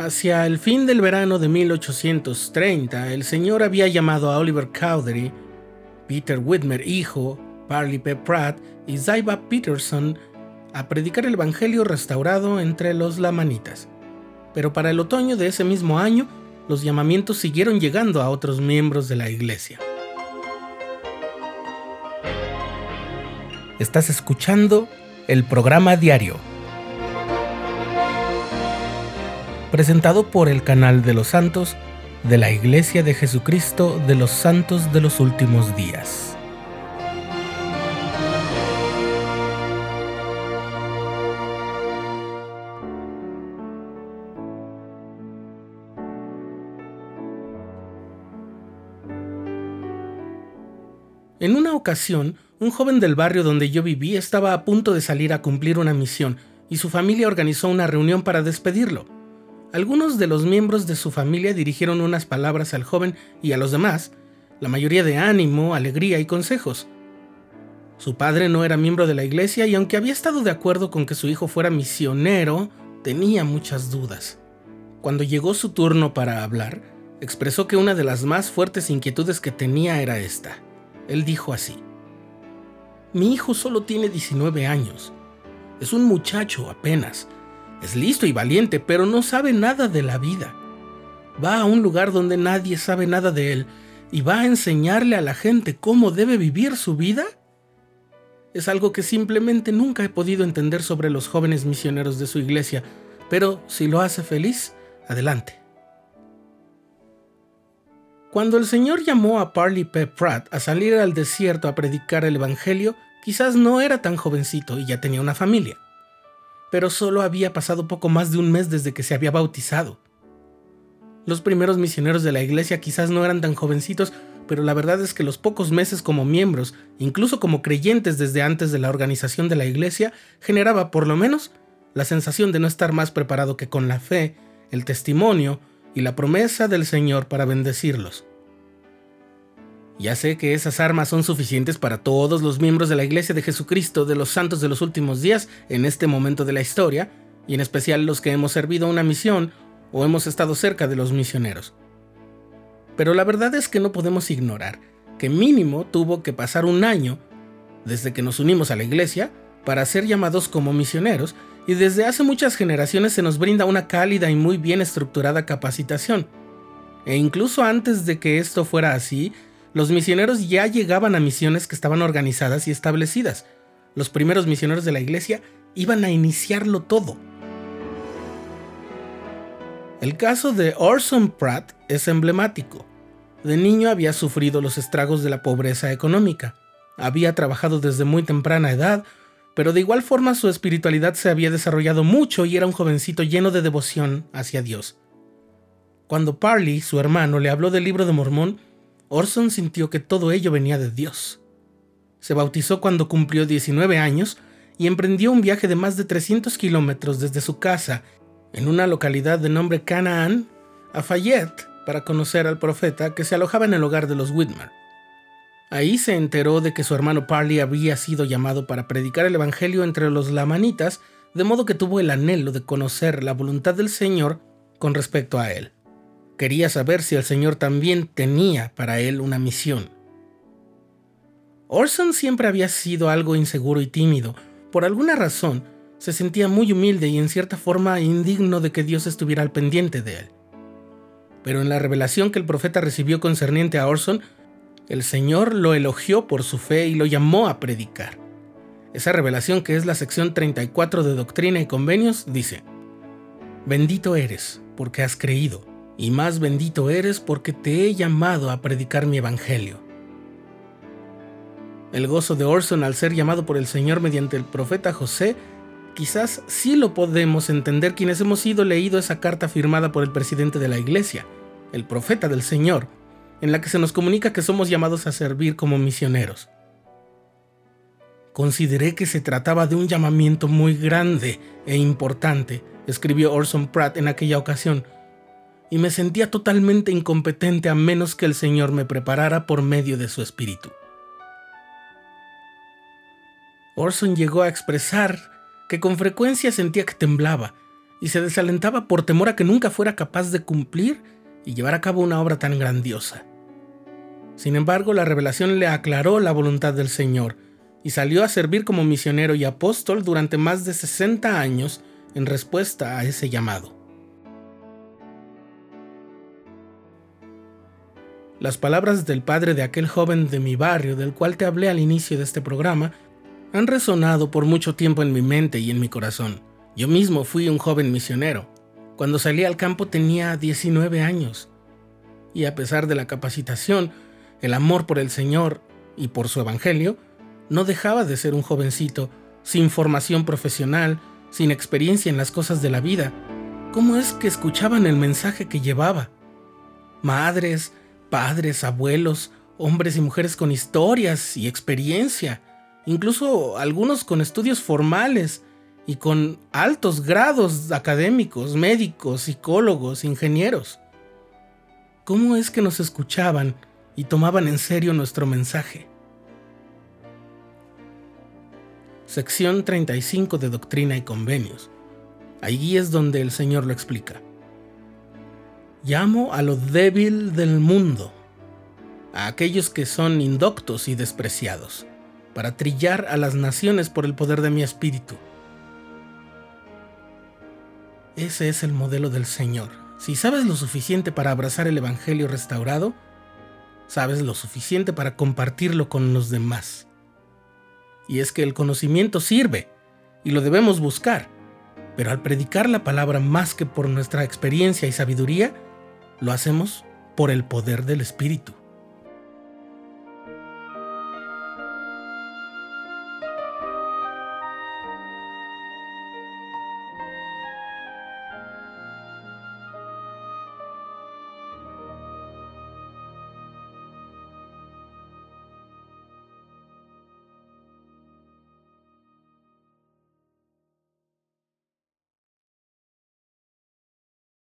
Hacia el fin del verano de 1830, el señor había llamado a Oliver Cowdery, Peter Whitmer hijo, Parley P. Pratt y Zaiba Peterson a predicar el Evangelio restaurado entre los lamanitas. Pero para el otoño de ese mismo año, los llamamientos siguieron llegando a otros miembros de la iglesia. Estás escuchando el programa diario presentado por el canal de los santos de la Iglesia de Jesucristo de los Santos de los Últimos Días. En una ocasión, un joven del barrio donde yo viví estaba a punto de salir a cumplir una misión y su familia organizó una reunión para despedirlo. Algunos de los miembros de su familia dirigieron unas palabras al joven y a los demás, la mayoría de ánimo, alegría y consejos. Su padre no era miembro de la iglesia y aunque había estado de acuerdo con que su hijo fuera misionero, tenía muchas dudas. Cuando llegó su turno para hablar, expresó que una de las más fuertes inquietudes que tenía era esta. Él dijo así, Mi hijo solo tiene 19 años. Es un muchacho apenas es listo y valiente, pero no sabe nada de la vida. Va a un lugar donde nadie sabe nada de él y va a enseñarle a la gente cómo debe vivir su vida. Es algo que simplemente nunca he podido entender sobre los jóvenes misioneros de su iglesia, pero si lo hace feliz, adelante. Cuando el Señor llamó a Parley P. Pratt a salir al desierto a predicar el Evangelio, quizás no era tan jovencito y ya tenía una familia pero solo había pasado poco más de un mes desde que se había bautizado. Los primeros misioneros de la iglesia quizás no eran tan jovencitos, pero la verdad es que los pocos meses como miembros, incluso como creyentes desde antes de la organización de la iglesia, generaba por lo menos la sensación de no estar más preparado que con la fe, el testimonio y la promesa del Señor para bendecirlos. Ya sé que esas armas son suficientes para todos los miembros de la Iglesia de Jesucristo de los Santos de los Últimos Días en este momento de la historia, y en especial los que hemos servido una misión o hemos estado cerca de los misioneros. Pero la verdad es que no podemos ignorar que mínimo tuvo que pasar un año desde que nos unimos a la Iglesia para ser llamados como misioneros, y desde hace muchas generaciones se nos brinda una cálida y muy bien estructurada capacitación. E incluso antes de que esto fuera así, los misioneros ya llegaban a misiones que estaban organizadas y establecidas. Los primeros misioneros de la iglesia iban a iniciarlo todo. El caso de Orson Pratt es emblemático. De niño había sufrido los estragos de la pobreza económica. Había trabajado desde muy temprana edad, pero de igual forma su espiritualidad se había desarrollado mucho y era un jovencito lleno de devoción hacia Dios. Cuando Parley, su hermano, le habló del libro de Mormón, Orson sintió que todo ello venía de Dios. Se bautizó cuando cumplió 19 años y emprendió un viaje de más de 300 kilómetros desde su casa, en una localidad de nombre Canaan, a Fayette, para conocer al profeta que se alojaba en el hogar de los Whitmer. Ahí se enteró de que su hermano Parley había sido llamado para predicar el Evangelio entre los lamanitas, de modo que tuvo el anhelo de conocer la voluntad del Señor con respecto a él. Quería saber si el Señor también tenía para él una misión. Orson siempre había sido algo inseguro y tímido. Por alguna razón, se sentía muy humilde y en cierta forma indigno de que Dios estuviera al pendiente de él. Pero en la revelación que el profeta recibió concerniente a Orson, el Señor lo elogió por su fe y lo llamó a predicar. Esa revelación, que es la sección 34 de Doctrina y Convenios, dice, Bendito eres, porque has creído y más bendito eres porque te he llamado a predicar mi evangelio. El gozo de Orson al ser llamado por el Señor mediante el profeta José, quizás sí lo podemos entender quienes hemos ido leído esa carta firmada por el presidente de la iglesia, el profeta del Señor, en la que se nos comunica que somos llamados a servir como misioneros. Consideré que se trataba de un llamamiento muy grande e importante, escribió Orson Pratt en aquella ocasión, y me sentía totalmente incompetente a menos que el Señor me preparara por medio de su espíritu. Orson llegó a expresar que con frecuencia sentía que temblaba y se desalentaba por temor a que nunca fuera capaz de cumplir y llevar a cabo una obra tan grandiosa. Sin embargo, la revelación le aclaró la voluntad del Señor y salió a servir como misionero y apóstol durante más de 60 años en respuesta a ese llamado. Las palabras del padre de aquel joven de mi barrio del cual te hablé al inicio de este programa han resonado por mucho tiempo en mi mente y en mi corazón. Yo mismo fui un joven misionero. Cuando salí al campo tenía 19 años. Y a pesar de la capacitación, el amor por el Señor y por su Evangelio, no dejaba de ser un jovencito, sin formación profesional, sin experiencia en las cosas de la vida. ¿Cómo es que escuchaban el mensaje que llevaba? Madres, padres, abuelos, hombres y mujeres con historias y experiencia, incluso algunos con estudios formales y con altos grados académicos, médicos, psicólogos, ingenieros. ¿Cómo es que nos escuchaban y tomaban en serio nuestro mensaje. Sección 35 de Doctrina y Convenios. Allí es donde el Señor lo explica. Llamo a lo débil del mundo, a aquellos que son indoctos y despreciados, para trillar a las naciones por el poder de mi espíritu. Ese es el modelo del Señor. Si sabes lo suficiente para abrazar el Evangelio restaurado, sabes lo suficiente para compartirlo con los demás. Y es que el conocimiento sirve y lo debemos buscar, pero al predicar la palabra más que por nuestra experiencia y sabiduría, lo hacemos por el poder del Espíritu.